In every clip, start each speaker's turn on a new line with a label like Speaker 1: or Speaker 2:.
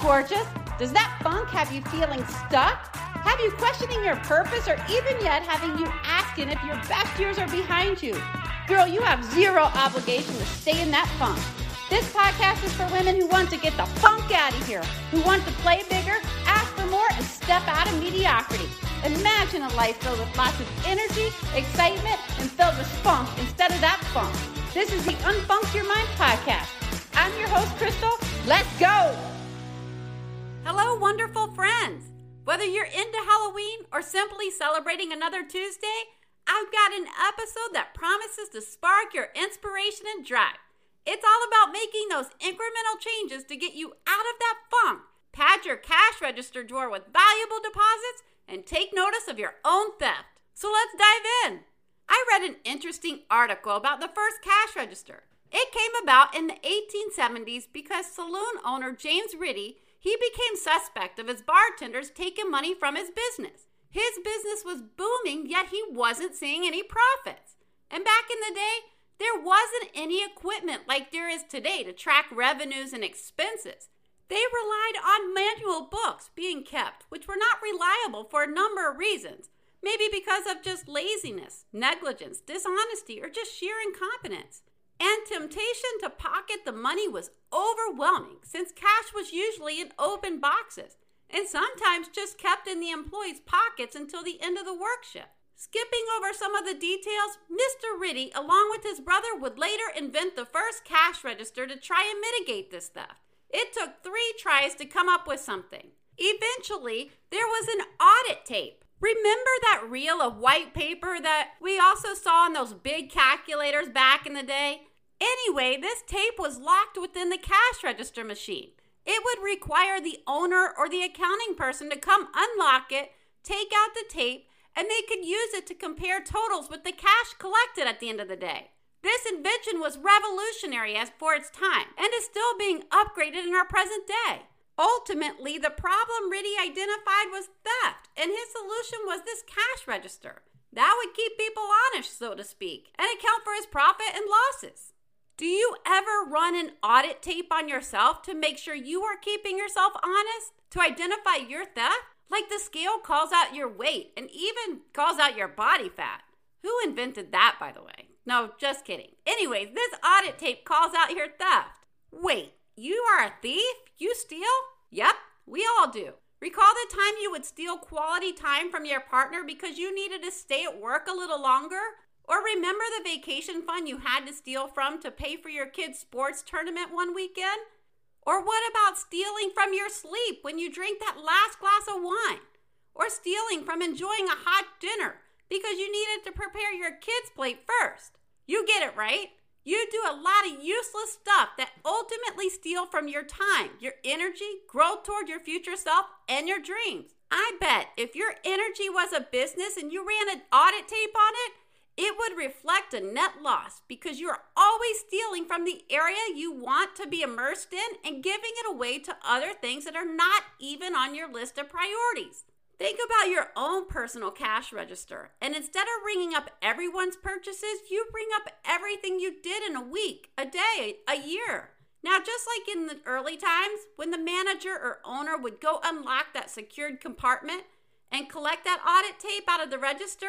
Speaker 1: gorgeous? Does that funk have you feeling stuck? Have you questioning your purpose or even yet having you asking if your best years are behind you? Girl, you have zero obligation to stay in that funk. This podcast is for women who want to get the funk out of here, who want to play bigger, ask for more, and step out of mediocrity. Imagine a life filled with lots of energy, excitement, and filled with funk instead of that funk. This is the Unfunk Your Mind Whether you're into Halloween or simply celebrating another Tuesday, I've got an episode that promises to spark your inspiration and drive. It's all about making those incremental changes to get you out of that funk, pad your cash register drawer with valuable deposits, and take notice of your own theft. So let's dive in. I read an interesting article about the first cash register. It came about in the 1870s because saloon owner James Ritty, he became suspect of his bartenders taking money from his business. His business was booming, yet he wasn't seeing any profits. And back in the day, there wasn't any equipment like there is today to track revenues and expenses. They relied on manual books being kept, which were not reliable for a number of reasons. Maybe because of just laziness, negligence, dishonesty, or just sheer incompetence. And temptation to pocket the money was overwhelming since cash was usually in open boxes and sometimes just kept in the employees' pockets until the end of the work shift. Skipping over some of the details, Mr. Ritty, along with his brother, would later invent the first cash register to try and mitigate this theft. It took three tries to come up with something. Eventually, there was an audit tape. Remember that reel of white paper that we also saw in those big calculators back in the day? Anyway, this tape was locked within the cash register machine. It would require the owner or the accounting person to come unlock it, take out the tape, and they could use it to compare totals with the cash collected at the end of the day. This invention was revolutionary as for its time and is still being upgraded in our present day. Ultimately, the problem Ritty identified was theft, and his solution was this cash register. That would keep people honest, so to speak, and account for his profit and losses. Do you ever run an audit tape on yourself to make sure you are keeping yourself honest? To identify your theft? Like the scale calls out your weight and even calls out your body fat. Who invented that, by the way? No, just kidding. Anyways, this audit tape calls out your theft. Wait, you are a thief? You steal? Yep, we all do. Recall the time you would steal quality time from your partner because you needed to stay at work a little longer? Or remember the vacation fund you had to steal from to pay for your kid's sports tournament one weekend? Or what about stealing from your sleep when you drink that last glass of wine? Or stealing from enjoying a hot dinner because you needed to prepare your kids' plate first? You get it, right? You do a lot of useless stuff that ultimately steal from your time, your energy, growth toward your future self, and your dreams. I bet if your energy was a business and you ran an audit tape on it, it would reflect a net loss because you're always stealing from the area you want to be immersed in and giving it away to other things that are not even on your list of priorities. Think about your own personal cash register, and instead of ringing up everyone's purchases, you bring up everything you did in a week, a day, a year. Now, just like in the early times, when the manager or owner would go unlock that secured compartment and collect that audit tape out of the register,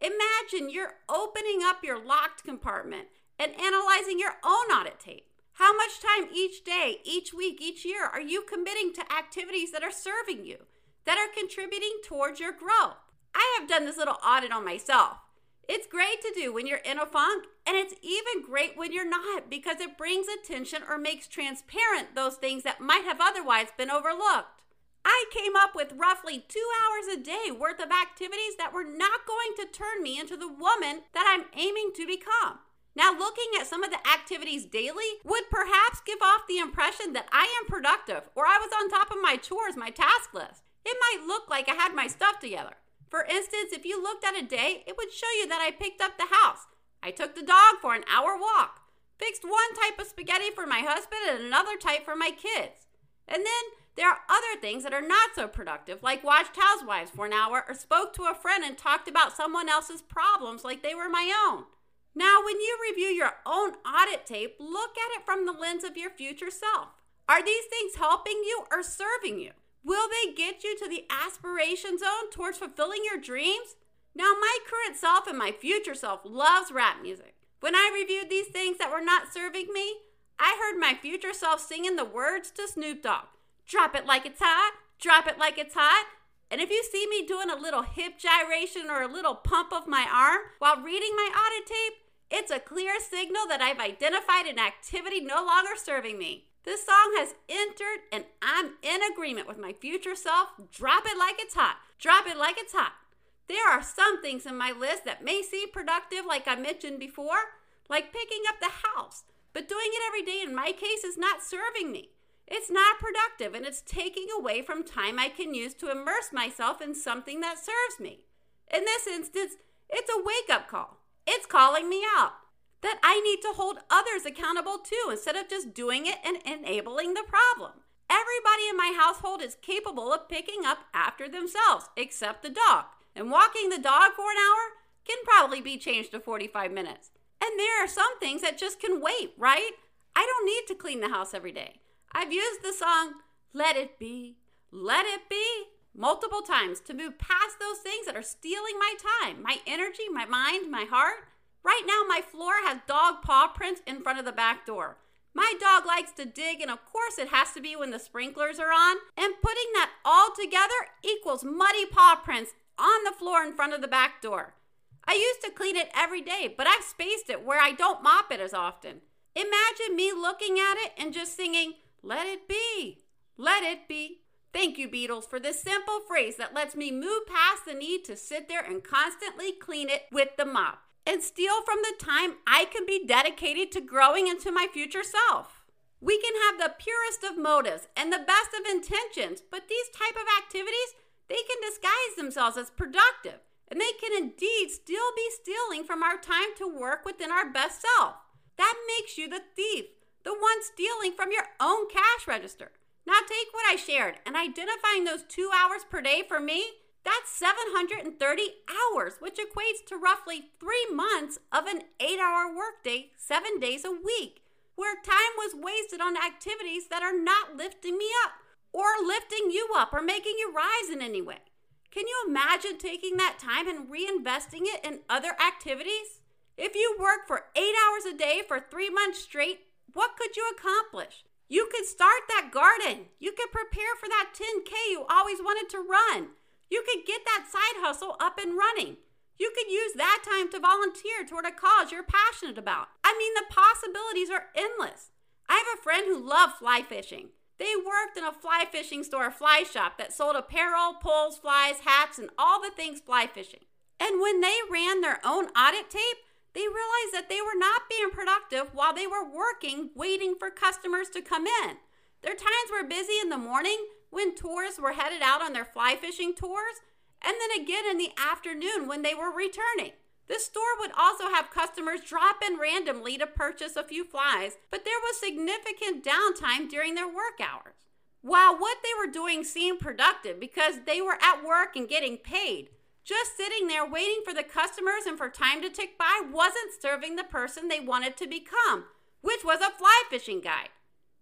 Speaker 1: Imagine you're opening up your locked compartment and analyzing your own audit tape. How much time each day, each week, each year are you committing to activities that are serving you, that are contributing towards your growth? I have done this little audit on myself. It's great to do when you're in a funk, and it's even great when you're not because it brings attention or makes transparent those things that might have otherwise been overlooked. I came up with roughly two hours a day worth of activities that were not going to turn me into the woman that I'm aiming to become. Now, looking at some of the activities daily would perhaps give off the impression that I am productive or I was on top of my chores, my task list. It might look like I had my stuff together. For instance, if you looked at a day, it would show you that I picked up the house. I took the dog for an hour walk, fixed one type of spaghetti for my husband and another type for my kids. And then there are other things that are not so productive, like watched Housewives for an hour or spoke to a friend and talked about someone else's problems like they were my own. Now, when you review your own audit tape, look at it from the lens of your future self. Are these things helping you or serving you? Will they get you to the aspiration zone towards fulfilling your dreams? Now, my current self and my future self loves rap music. When I reviewed these things that were not serving me, I heard my future self singing the words to Snoop Dogg Drop it like it's hot, drop it like it's hot. And if you see me doing a little hip gyration or a little pump of my arm while reading my audit tape, it's a clear signal that I've identified an activity no longer serving me. This song has entered and I'm in agreement with my future self. Drop it like it's hot. Drop it like it's hot. There are some things in my list that may seem productive, like I mentioned before, like picking up the house, but doing it every day in my case is not serving me. It's not productive and it's taking away from time I can use to immerse myself in something that serves me. In this instance, it's a wake up call. It's calling me out that I need to hold others accountable too instead of just doing it and enabling the problem. Everybody in my household is capable of picking up after themselves, except the dog. And walking the dog for an hour can probably be changed to 45 minutes. And there are some things that just can wait, right? I don't need to clean the house every day. I've used the song Let It Be, Let It Be multiple times to move past those things that are stealing my time, my energy, my mind, my heart. Right now, my floor has dog paw prints in front of the back door. My dog likes to dig, and of course, it has to be when the sprinklers are on. And putting that all together equals muddy paw prints on the floor in front of the back door. I used to clean it every day, but I've spaced it where I don't mop it as often. Imagine me looking at it and just singing, Let it be, let it be. Thank you, Beatles, for this simple phrase that lets me move past the need to sit there and constantly clean it with the mop and steal from the time I can be dedicated to growing into my future self. We can have the purest of motives and the best of intentions, but these type of activities, they can disguise themselves as productive, and they can indeed still be stealing from our time to work within our best self. That makes you the thief, the one stealing from your own cash register. Now take what I shared and identifying those 2 hours per day for me, that's 730 hours, which equates to roughly three months of an eight hour workday, seven days a week, where time was wasted on activities that are not lifting me up or lifting you up or making you rise in any way. Can you imagine taking that time and reinvesting it in other activities? If you work for eight hours a day for three months straight, what could you accomplish? You could start that garden. You could prepare for that 10K you always wanted to run. You could get that side hustle up and running. You could use that time to volunteer toward a cause you're passionate about. I mean, the possibilities are endless. I have a friend who loved fly fishing. They worked in a fly fishing store fly shop that sold apparel, poles, flies, hats, and all the things fly fishing. And when they ran their own audit tape, they realized that they were not being productive while they were working, waiting for customers to come in. Their times were busy in the morning, when tourists were headed out on their fly fishing tours, and then again in the afternoon when they were returning. The store would also have customers drop in randomly to purchase a few flies, but there was significant downtime during their work hours. While what they were doing seemed productive because they were at work and getting paid, just sitting there waiting for the customers and for time to tick by wasn't serving the person they wanted to become, which was a fly fishing guide.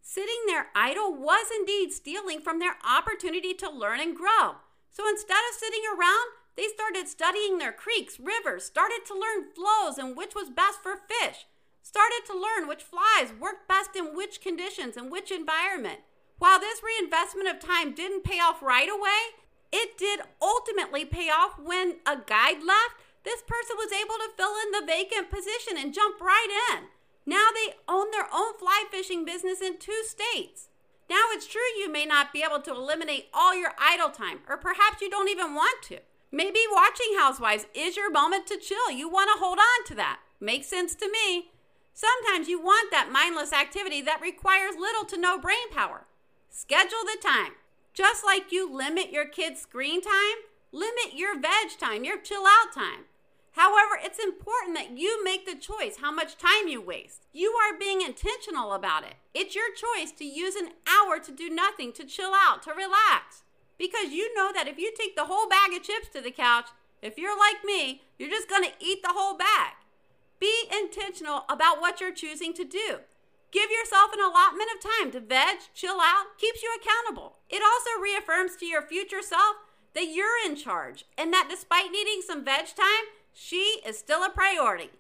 Speaker 1: Sitting there idle was indeed stealing from their opportunity to learn and grow. So instead of sitting around, they started studying their creeks, rivers, started to learn flows and which was best for fish, started to learn which flies worked best in which conditions and which environment. While this reinvestment of time didn't pay off right away, it did ultimately pay off when a guide left. This person was able to fill in the vacant position and jump right in. Now they own their own fly fishing business in two states. Now it's true you may not be able to eliminate all your idle time, or perhaps you don't even want to. Maybe watching Housewives is your moment to chill. You want to hold on to that. Makes sense to me. Sometimes you want that mindless activity that requires little to no brain power. Schedule the time. Just like you limit your kids' screen time, limit your veg time, your chill out time. However, it's important that you make the choice how much time you waste. You are being intentional about it. It's your choice to use an hour to do nothing, to chill out, to relax. Because you know that if you take the whole bag of chips to the couch, if you're like me, you're just to eat the whole bag. Be intentional about what you're choosing to do. Give yourself an allotment of time to veg, chill out, keeps you accountable. It also reaffirms to your future self that you're in charge and that despite needing some veg time, she is still a priority.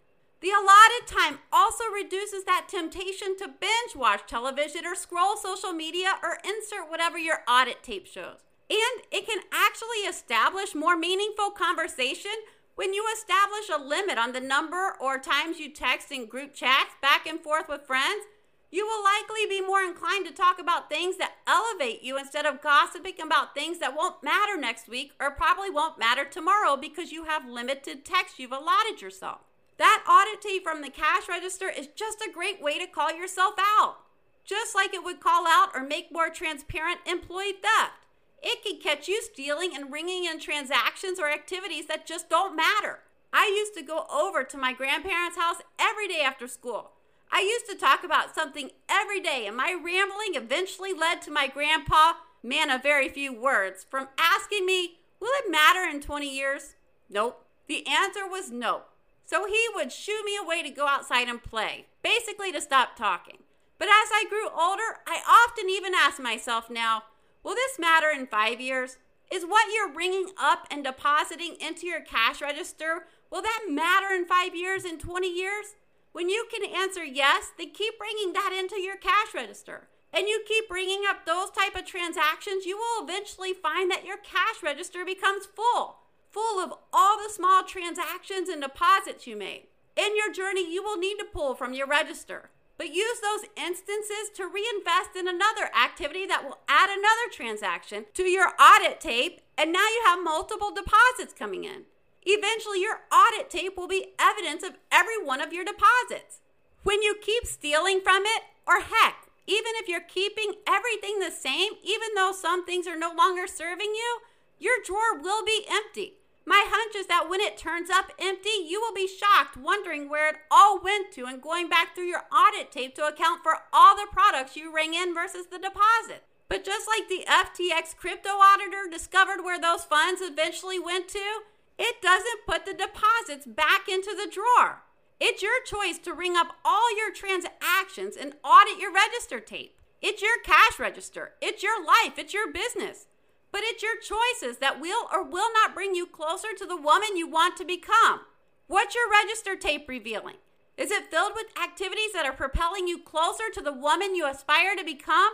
Speaker 1: The allotted time also reduces that temptation to binge watch television or scroll social media or insert whatever your audit tape shows. And it can actually establish more meaningful conversation when you establish a limit on the number or times you text in group chats back and forth with friends you will likely be more inclined to talk about things that elevate you instead of gossiping about things that won't matter next week or probably won't matter tomorrow because you have limited text you've allotted yourself. That tape from the cash register is just a great way to call yourself out. Just like it would call out or make more transparent employee theft. It can catch you stealing and ringing in transactions or activities that just don't matter. I used to go over to my grandparents' house every day after school. I used to talk about something every day, and my rambling eventually led to my grandpa, man of very few words, from asking me, Will it matter in 20 years? Nope. The answer was no. So he would shoo me away to go outside and play, basically to stop talking. But as I grew older, I often even ask myself now, Will this matter in five years? Is what you're bringing up and depositing into your cash register, will that matter in five years, in 20 years? When you can answer yes, then keep bringing that into your cash register. And you keep bringing up those type of transactions, you will eventually find that your cash register becomes full, full of all the small transactions and deposits you made. In your journey, you will need to pull from your register, but use those instances to reinvest in another activity that will add another transaction to your audit tape, and now you have multiple deposits coming in. Eventually, your audit tape will be evidence of every one of your deposits. When you keep stealing from it, or heck, even if you're keeping everything the same, even though some things are no longer serving you, your drawer will be empty. My hunch is that when it turns up empty, you will be shocked, wondering where it all went to and going back through your audit tape to account for all the products you ring in versus the deposit. But just like the FTX crypto auditor discovered where those funds eventually went to, it doesn't put the deposits back into the drawer. It's your choice to ring up all your transactions and audit your register tape. It's your cash register. It's your life. It's your business. But it's your choices that will or will not bring you closer to the woman you want to become. What's your register tape revealing? Is it filled with activities that are propelling you closer to the woman you aspire to become?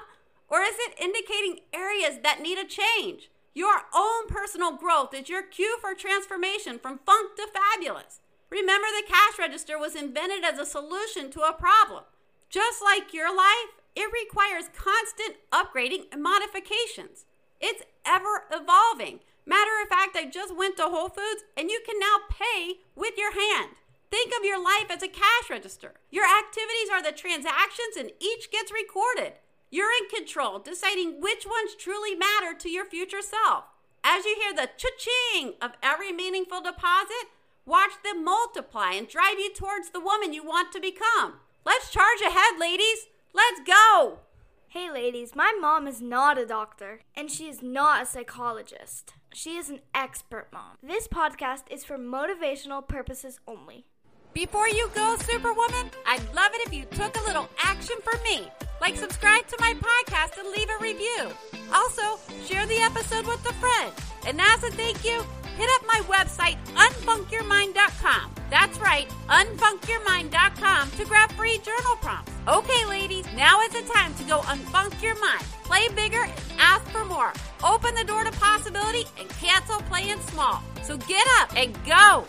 Speaker 1: Or is it indicating areas that need a change? Your own personal growth is your cue for transformation from funk to fabulous. Remember, the cash register was invented as a solution to a problem. Just like your life, it requires constant upgrading and modifications. It's ever evolving. Matter of fact, I just went to Whole Foods and you can now pay with your hand. Think of your life as a cash register. Your activities are the transactions and each gets recorded. You're in control, deciding which ones truly matter to your future self. As you hear the cha-ching of every meaningful deposit, watch them multiply and drive you towards the woman you want to become. Let's charge ahead, ladies. Let's go.
Speaker 2: Hey, ladies, my mom is not a doctor, and she is not a psychologist. She is an expert mom. This podcast is for motivational purposes only.
Speaker 1: Before you go, Superwoman, I'd love it if you took a little action for me. Like, subscribe to my podcast and leave a review. Also, share the episode with a friend. And as a thank you, hit up my website, unfunkyourmind.com. That's right, unfunkyourmind.com to grab free journal prompts. Okay, ladies, now is the time to go unfunk your mind. Play bigger and ask for more. Open the door to possibility and cancel playing small. So get up and go.